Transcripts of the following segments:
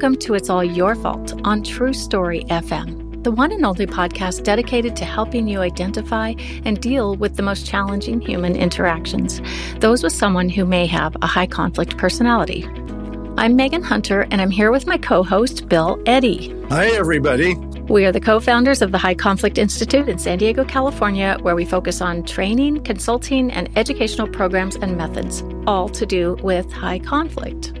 Welcome to It's All Your Fault on True Story FM, the one and only podcast dedicated to helping you identify and deal with the most challenging human interactions, those with someone who may have a high conflict personality. I'm Megan Hunter, and I'm here with my co host, Bill Eddy. Hi, everybody. We are the co founders of the High Conflict Institute in San Diego, California, where we focus on training, consulting, and educational programs and methods, all to do with high conflict.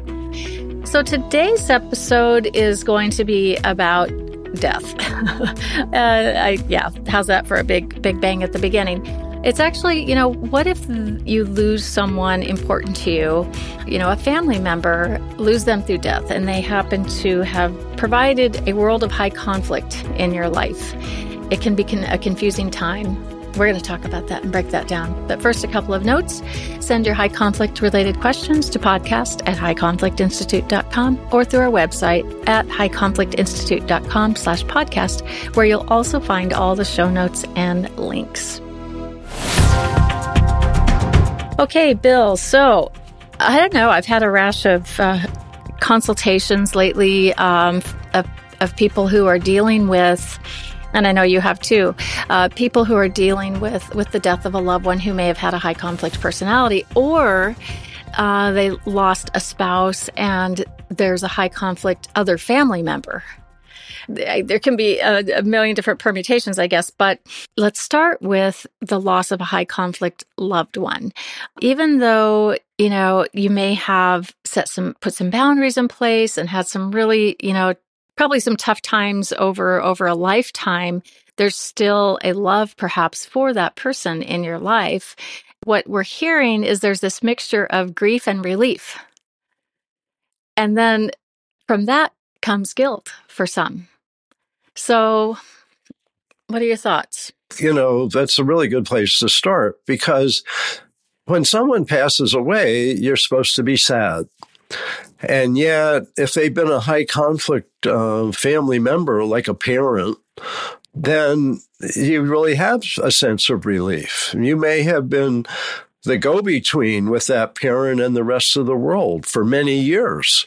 So today's episode is going to be about death. uh, I, yeah, how's that for a big big bang at the beginning? It's actually, you know, what if you lose someone important to you, you know, a family member, lose them through death, and they happen to have provided a world of high conflict in your life? It can be a confusing time we're going to talk about that and break that down. But first, a couple of notes. Send your high conflict related questions to podcast at highconflictinstitute.com or through our website at highconflictinstitute.com slash podcast, where you'll also find all the show notes and links. Okay, Bill. So I don't know. I've had a rash of uh, consultations lately um, of, of people who are dealing with and I know you have too, uh, people who are dealing with, with the death of a loved one who may have had a high conflict personality or uh, they lost a spouse and there's a high conflict other family member. There can be a, a million different permutations, I guess, but let's start with the loss of a high conflict loved one. Even though, you know, you may have set some, put some boundaries in place and had some really, you know, probably some tough times over over a lifetime. There's still a love perhaps for that person in your life. What we're hearing is there's this mixture of grief and relief. And then from that comes guilt for some. So what are your thoughts? You know that's a really good place to start because when someone passes away you're supposed to be sad and yet, if they've been a high conflict uh, family member, like a parent, then you really have a sense of relief. You may have been the go between with that parent and the rest of the world for many years.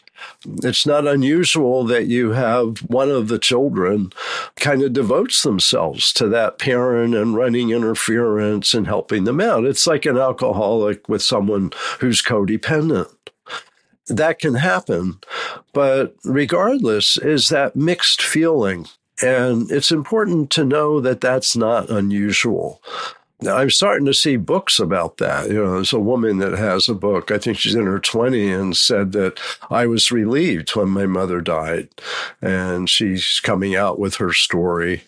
It's not unusual that you have one of the children kind of devotes themselves to that parent and running interference and helping them out. It's like an alcoholic with someone who's codependent that can happen. But regardless, is that mixed feeling. And it's important to know that that's not unusual. Now, I'm starting to see books about that. You know, there's a woman that has a book, I think she's in her 20s, and said that I was relieved when my mother died. And she's coming out with her story.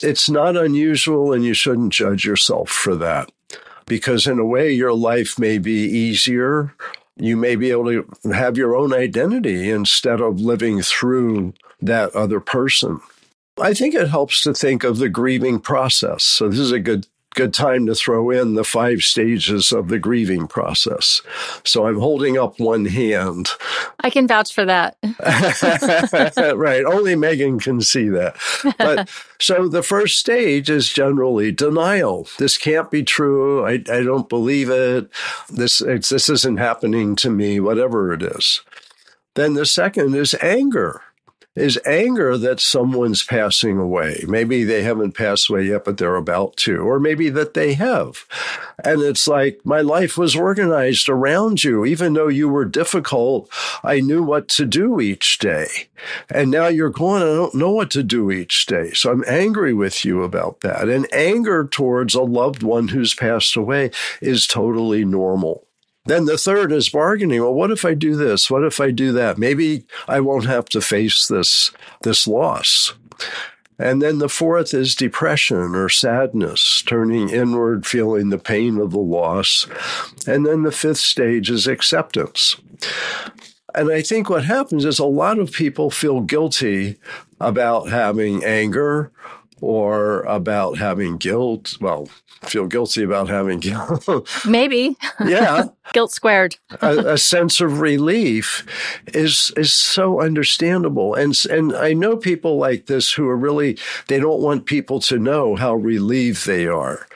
It's not unusual, and you shouldn't judge yourself for that. Because in a way, your life may be easier you may be able to have your own identity instead of living through that other person. I think it helps to think of the grieving process. So, this is a good good time to throw in the five stages of the grieving process. So I'm holding up one hand. I can vouch for that. right. Only Megan can see that. But so the first stage is generally denial. This can't be true. I, I don't believe it. This, this isn't happening to me, whatever it is. Then the second is anger. Is anger that someone's passing away. Maybe they haven't passed away yet, but they're about to, or maybe that they have. And it's like, my life was organized around you. Even though you were difficult, I knew what to do each day. And now you're gone. I don't know what to do each day. So I'm angry with you about that. And anger towards a loved one who's passed away is totally normal. Then the third is bargaining. Well, what if I do this? What if I do that? Maybe I won't have to face this, this loss. And then the fourth is depression or sadness, turning inward, feeling the pain of the loss. And then the fifth stage is acceptance. And I think what happens is a lot of people feel guilty about having anger or about having guilt. Well, feel guilty about having guilt. Maybe. yeah. guilt squared. a, a, sense of relief is is so understandable. And and I know people like this who are really they don't want people to know how relieved they are.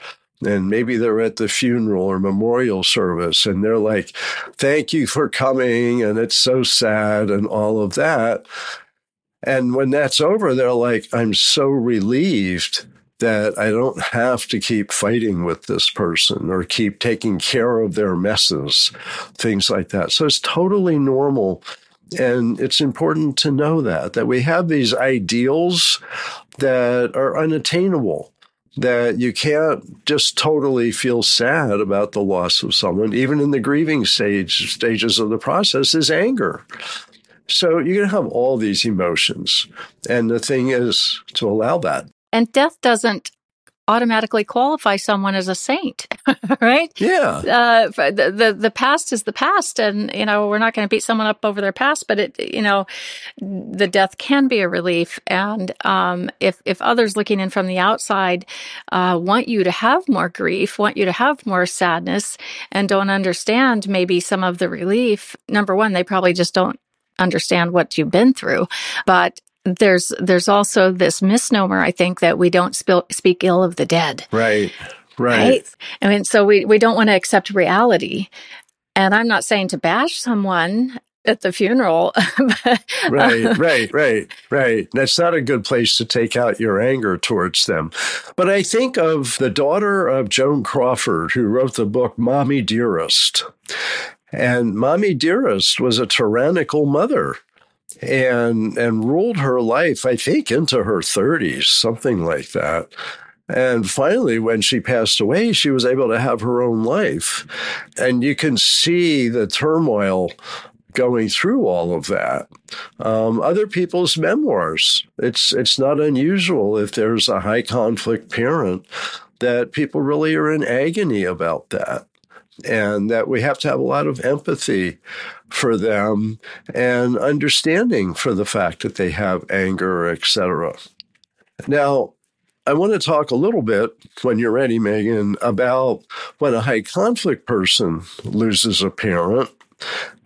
And maybe they're at the funeral or memorial service and they're like, thank you for coming. And it's so sad and all of that. And when that's over, they're like, I'm so relieved that I don't have to keep fighting with this person or keep taking care of their messes, things like that. So it's totally normal. And it's important to know that, that we have these ideals that are unattainable, that you can't just totally feel sad about the loss of someone. Even in the grieving stage, stages of the process is anger. So you're going to have all these emotions. And the thing is to allow that. And death doesn't automatically qualify someone as a saint, right? Yeah. Uh, the, the, the past is the past, and you know we're not going to beat someone up over their past, but it you know the death can be a relief, and um, if if others looking in from the outside uh, want you to have more grief, want you to have more sadness, and don't understand maybe some of the relief. Number one, they probably just don't understand what you've been through. But there's there's also this misnomer I think that we don't spill, speak ill of the dead. Right. Right. right. I mean, so we we don't want to accept reality. And I'm not saying to bash someone at the funeral. right, uh, right, right, right. That's not a good place to take out your anger towards them. But I think of the daughter of Joan Crawford, who wrote the book Mommy Dearest. And Mommy Dearest was a tyrannical mother and and ruled her life, I think, into her 30s, something like that. And finally, when she passed away, she was able to have her own life. And you can see the turmoil going through all of that. Um, other people's memoirs. It's it's not unusual if there's a high conflict parent that people really are in agony about that and that we have to have a lot of empathy for them and understanding for the fact that they have anger, etc. Now, I want to talk a little bit, when you're ready, Megan, about when a high conflict person loses a parent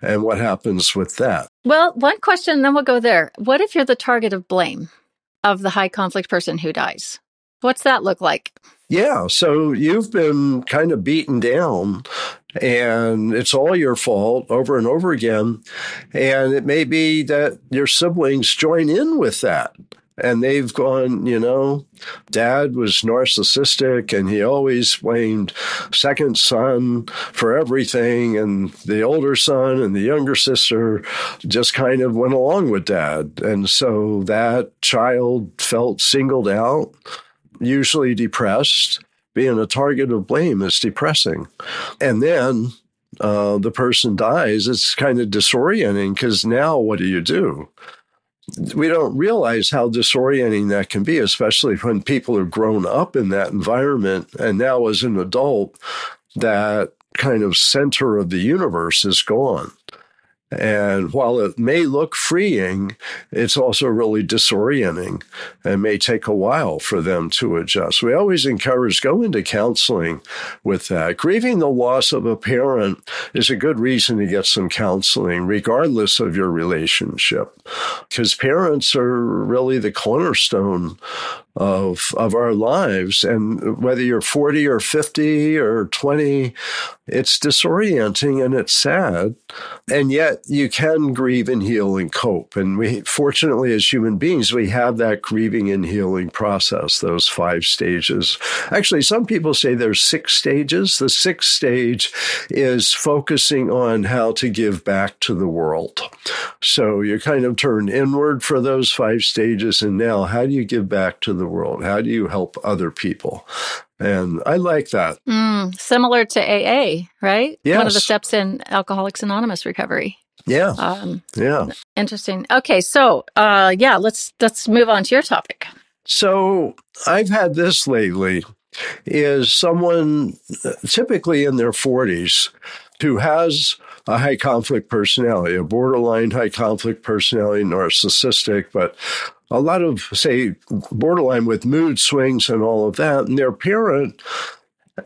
and what happens with that. Well, one question, then we'll go there. What if you're the target of blame of the high conflict person who dies? What's that look like? Yeah. So you've been kind of beaten down and it's all your fault over and over again. And it may be that your siblings join in with that. And they've gone, you know, dad was narcissistic and he always blamed second son for everything. And the older son and the younger sister just kind of went along with dad. And so that child felt singled out usually depressed. Being a target of blame is depressing. And then uh, the person dies, it's kind of disorienting because now what do you do? We don't realize how disorienting that can be, especially when people have grown up in that environment. And now, as an adult, that kind of center of the universe is gone. And while it may look freeing, it's also really disorienting and may take a while for them to adjust. We always encourage go into counseling with that. Grieving the loss of a parent is a good reason to get some counseling, regardless of your relationship, because parents are really the cornerstone of of our lives. And whether you're 40 or 50 or 20 it's disorienting and it's sad. And yet you can grieve and heal and cope. And we fortunately as human beings we have that grieving and healing process those five stages. Actually some people say there's six stages. The sixth stage is focusing on how to give back to the world. So you kind of turn inward for those five stages. And now how do you give back to the world how do you help other people and I like that. Mm, similar to AA, right? Yes. One of the steps in Alcoholics Anonymous recovery. Yeah. Um, yeah. Interesting. Okay, so uh, yeah, let's let's move on to your topic. So I've had this lately. Is someone typically in their 40s who has a high conflict personality, a borderline high conflict personality, narcissistic, but a lot of, say, borderline with mood swings and all of that. And their parent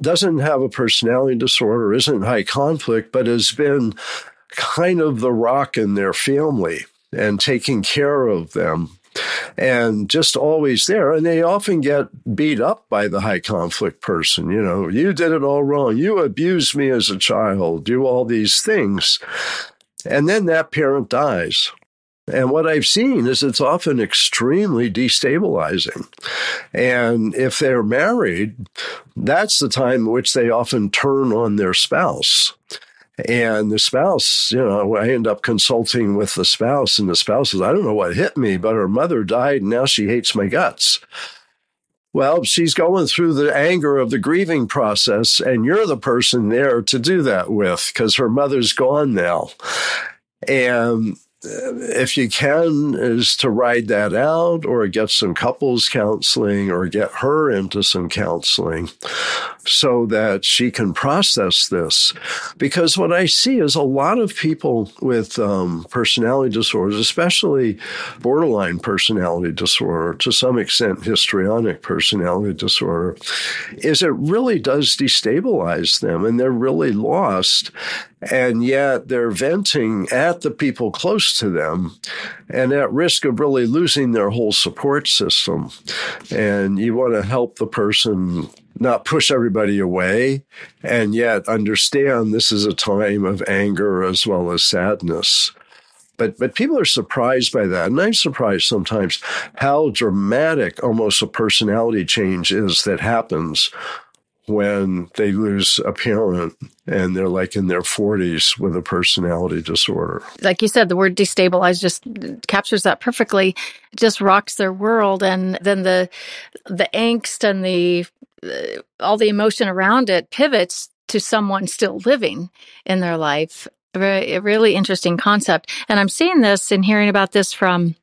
doesn't have a personality disorder, isn't high conflict, but has been kind of the rock in their family and taking care of them and just always there. And they often get beat up by the high conflict person. You know, you did it all wrong. You abused me as a child. Do all these things. And then that parent dies. And what I've seen is it's often extremely destabilizing. And if they're married, that's the time which they often turn on their spouse. And the spouse, you know, I end up consulting with the spouse, and the spouse says, I don't know what hit me, but her mother died, and now she hates my guts. Well, she's going through the anger of the grieving process, and you're the person there to do that with because her mother's gone now. And if you can, is to ride that out or get some couples counseling or get her into some counseling so that she can process this. Because what I see is a lot of people with um, personality disorders, especially borderline personality disorder, to some extent histrionic personality disorder, is it really does destabilize them and they're really lost. And yet they're venting at the people close to them and at risk of really losing their whole support system. And you want to help the person not push everybody away and yet understand this is a time of anger as well as sadness. But but people are surprised by that. And I'm surprised sometimes how dramatic almost a personality change is that happens when they lose a parent and they're like in their 40s with a personality disorder. Like you said, the word destabilized just captures that perfectly. It just rocks their world and then the the angst and the uh, all the emotion around it pivots to someone still living in their life. A really interesting concept. And I'm seeing this and hearing about this from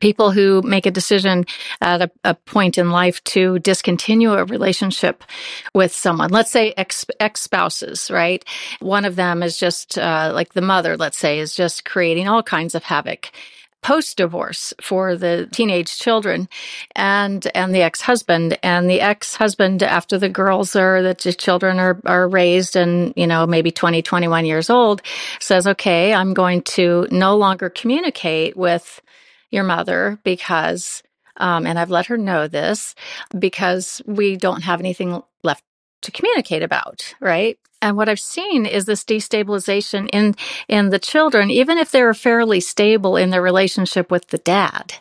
people who make a decision at a, a, point in life to discontinue a relationship with someone. Let's say ex, spouses right? One of them is just uh, like the mother let's say is just creating all kinds of havoc post divorce for the teenage children and and the ex-husband. And the ex-husband after the girls or the children are are raised and you know maybe 20 21 years old says okay I'm going to no longer communicate with your mother because, um, and I've let her know this because we don't have anything left to communicate about, right? And what I've seen is this destabilization in in the children, even if they're fairly stable in their relationship with the dad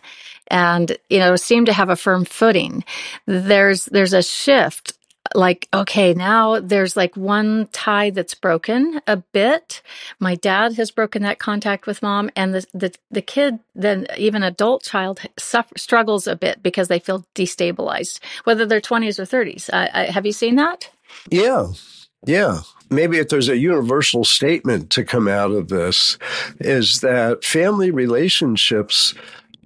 and you know seem to have a firm footing there's there's a shift like okay now there's like one tie that's broken a bit. My dad has broken that contact with mom and the the, the kid then even adult child suffer, struggles a bit because they feel destabilized whether they're 20s or 30s I, I, have you seen that? Yeah. Yeah. Maybe if there's a universal statement to come out of this is that family relationships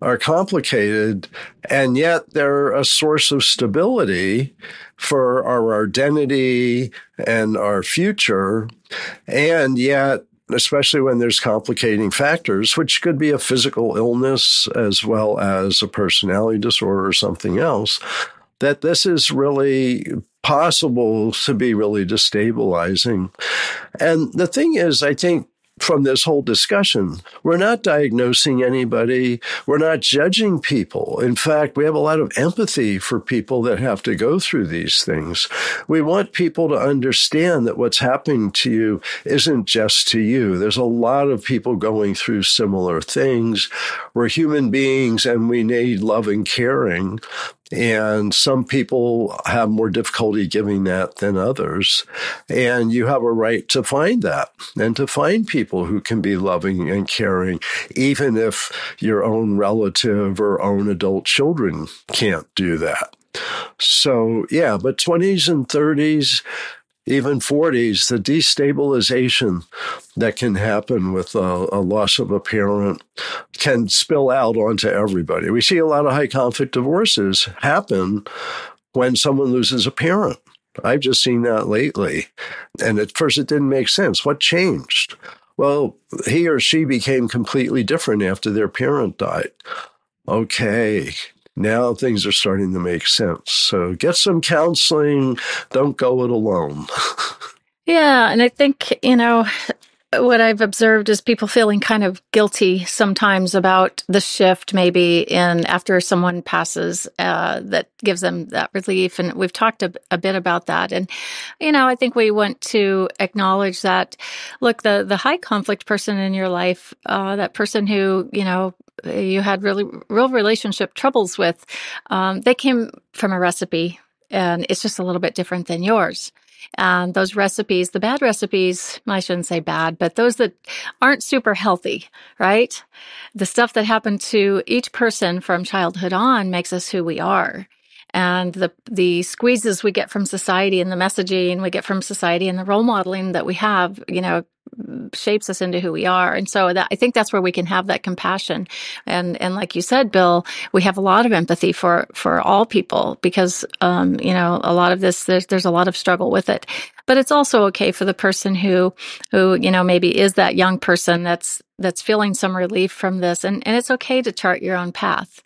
are complicated, and yet they're a source of stability for our identity and our future. And yet, especially when there's complicating factors, which could be a physical illness as well as a personality disorder or something else, that this is really possible to be really destabilizing. And the thing is, I think from this whole discussion. We're not diagnosing anybody. We're not judging people. In fact, we have a lot of empathy for people that have to go through these things. We want people to understand that what's happening to you isn't just to you. There's a lot of people going through similar things. We're human beings and we need love and caring. And some people have more difficulty giving that than others. And you have a right to find that and to find people who can be loving and caring, even if your own relative or own adult children can't do that. So, yeah, but 20s and 30s, even 40s, the destabilization that can happen with a, a, loss of a parent can spill out onto everybody. We see a lot of high conflict divorces happen when someone loses a parent. I've just seen that lately. And at first, it didn't make sense. What changed? Well, he or she became completely different after their parent died. Okay, now things are starting to make sense. So get some counseling. Don't go it alone. yeah. And I think, you know, what I've observed is people feeling kind of guilty sometimes about the shift, maybe in after someone passes, uh, that gives them that relief. And we've talked a, a, bit about that. And, you know, I think we want to acknowledge that, look, the, the high conflict person in your life, uh, that person who, you know, you had really real relationship troubles with, um, they came from a recipe and it's just a little bit different than yours. And those recipes, the bad recipes, I shouldn't say bad, but those that aren't super healthy, right? The stuff that happened to each person from childhood on makes us who we are and the the squeezes we get from society and the messaging we get from society and the role modeling that we have, you know, shapes us into who we are. And so that, I think that's where we can have that compassion. And, and like you said, Bill, we have a lot of empathy for, for all people because, um, you know, a lot of this, there's, there's a lot of struggle with it. But it's also okay for the person who, who, you know, maybe is that young person that's, that's feeling some relief from this. And, and it's okay to chart your own path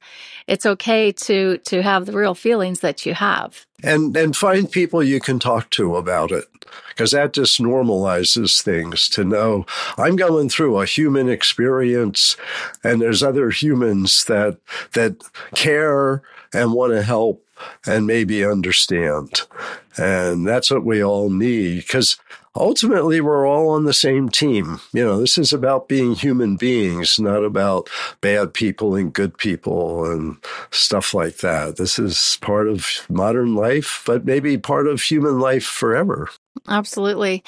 it's okay to to have the real feelings that you have and and find people you can talk to about it because that just normalizes things to know i'm going through a human experience and there's other humans that that care and want to help and maybe understand and that's what we all need because ultimately we're all on the same team. You know, this is about being human beings, not about bad people and good people and stuff like that. This is part of modern life, but maybe part of human life forever. Absolutely.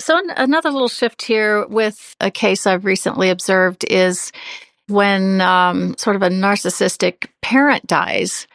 So, another little shift here with a case I've recently observed is when um, sort of a narcissistic parent dies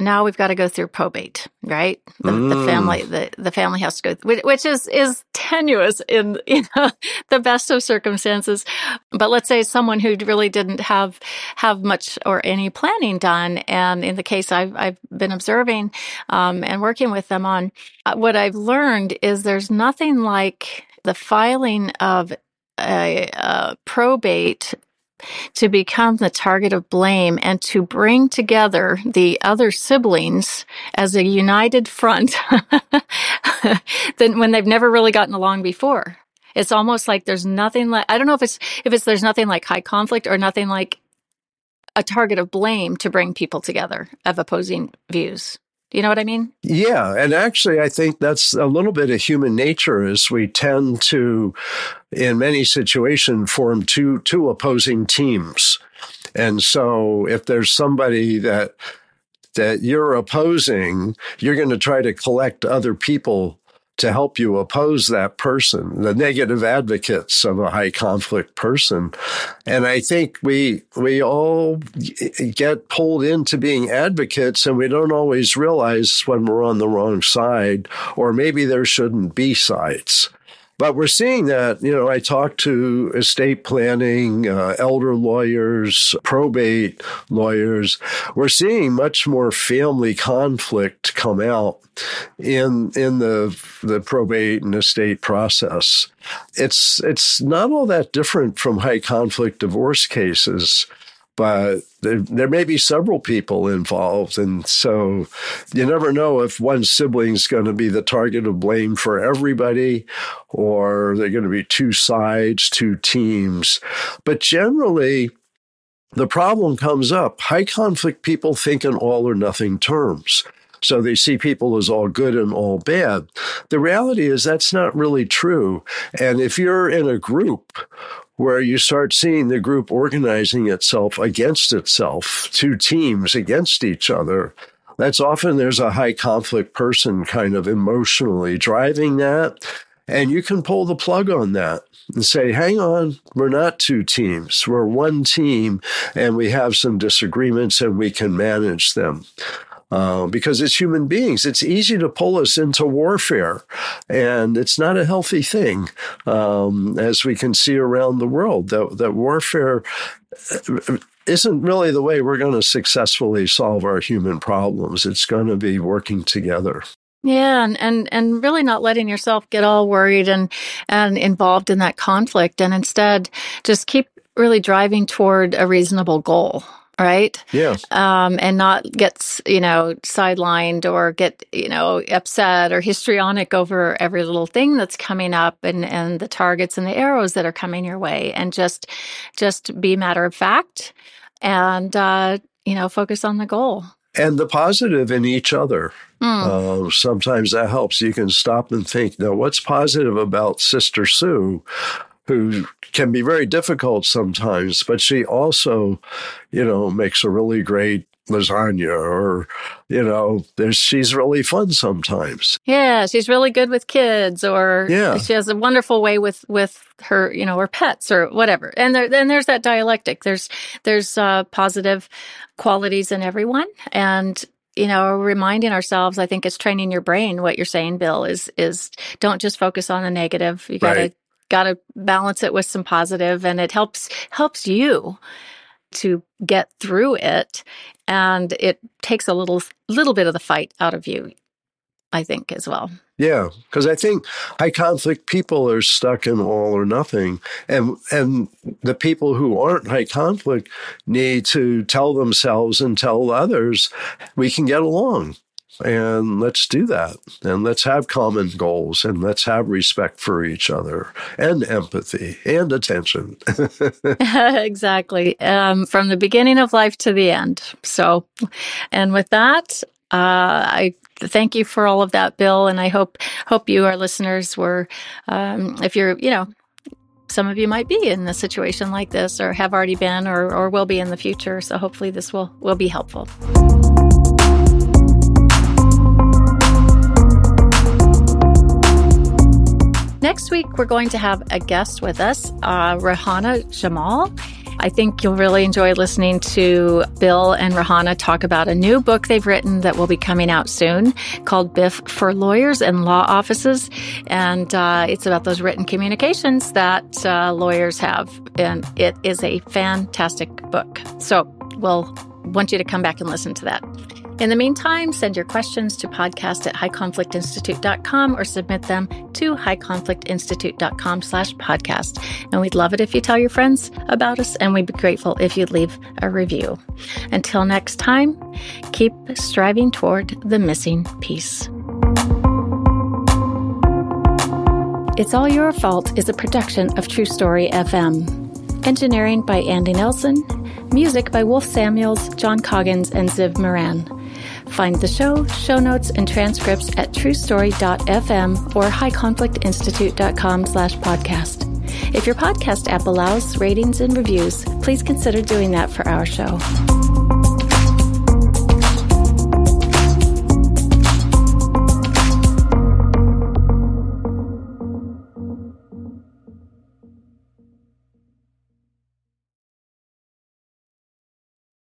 now we've got to go through probate, right? The, mm. the, family, the, the family has to go, which is, is tenuous in, you know, the best of circumstances. But let's say someone who really didn't have, have much or any planning done. And in the case I've, I've been observing, um, and working with them on, uh, what I've learned is there's nothing like the filing of a, a probate to become the target of blame and to bring together the other siblings as a united front than when they've never really gotten along before. It's almost like there's nothing like, I don't know if it's, if it's, there's nothing like high conflict or nothing like a target of blame to bring people together of opposing views. Do you know what I mean? Yeah. And actually, I think that's a little bit of human nature is we tend to, in many situations, form two, two opposing teams. And so if there's somebody that, that you're opposing, you're going to try to collect other people to help you oppose that person, the negative advocates of a high conflict person. And I think we, we all get pulled into being advocates and we don't always realize when we're on the wrong side, or maybe there shouldn't be sides. But we're seeing that, you know, I talked to estate planning, uh, elder lawyers, probate lawyers. We're seeing much more family conflict come out in, in the, the probate and estate process. It's, it's not all that different from high conflict divorce cases but there, there may be several people involved. And so you never know if one sibling's going to be the target of blame for everybody or they're going to be two sides, two teams. But generally, the problem comes up. High conflict people think in all or nothing terms. So they see people as all good and all bad. The reality is that's not really true. And if you're in a group where you start seeing the group organizing itself against itself, two teams against each other, that's often there's a high conflict person kind of emotionally driving that. And you can pull the plug on that and say, hang on, we're not two teams. We're one team and we have some disagreements and we can manage them. Uh, because it's human beings. It's easy to pull us into warfare, and it's not a healthy thing, um, as we can see around the world. That, that warfare uh, isn't really the way we're going to successfully solve our human problems. It's going to be working together. Yeah, and, and and really not letting yourself get all worried and and involved in that conflict, and instead just keep really driving toward a reasonable goal right? Yeah. Um, and not get, you know, sidelined or get, you know, upset or histrionic over every little thing that's coming up and, and the targets and the arrows that are coming your way and just, just be matter of fact and, uh, you know, focus on the goal. And the positive in each other. Mm. Uh, sometimes that helps. You can stop and think, now, what's positive about Sister Sue? Who can be very difficult sometimes, but she also, you know, makes a really great lasagna or you know there's she's really fun sometimes. Yeah she's really good with kids or yeah. she has a wonderful way with with her you know her pets or whatever. And there then there's that dialectic. There's there's uh, positive qualities in everyone. And you know reminding ourselves i think it's training your brain what you're saying bill is is don't just focus on the negative. You got to right got to balance it with some positive and it helps helps you to get through it and it takes a little little bit of the fight out of you i think as well. Yeah because i think high conflict people are stuck in all or nothing and and the people who aren't high conflict need to tell themselves and tell others we can get along and let's do that. And let's have common goals and let's have respect for each other and empathy and attention. exactly. Um, from the beginning of life to the end. So, and with that, uh, I thank you for all of that, Bill. And I hope, hope you, our listeners, were, um, if you're, you know, some of you might be in a situation like this or have already been or, or will be in the future. So hopefully this will, will be helpful. Next week, we're going to have a guest with us, uh, Rahana Jamal. I think you'll really enjoy listening to Bill and Rahana talk about a new book they've written that will be coming out soon called Biff for Lawyers and Law Offices. And uh, it's about those written communications that uh, lawyers have. And it is a fantastic book. So we'll want you to come back and listen to that. In the meantime, send your questions to podcast at highconflictinstitute.com or submit them to highconflictinstitute.com slash podcast. And we'd love it if you tell your friends about us, and we'd be grateful if you'd leave a review. Until next time, keep striving toward the missing piece. It's All Your Fault is a production of True Story FM. Engineering by Andy Nelson. Music by Wolf Samuels, John Coggins, and Ziv Moran. Find the show, show notes, and transcripts at truestory.fm or highconflictinstitute.com slash podcast. If your podcast app allows ratings and reviews, please consider doing that for our show.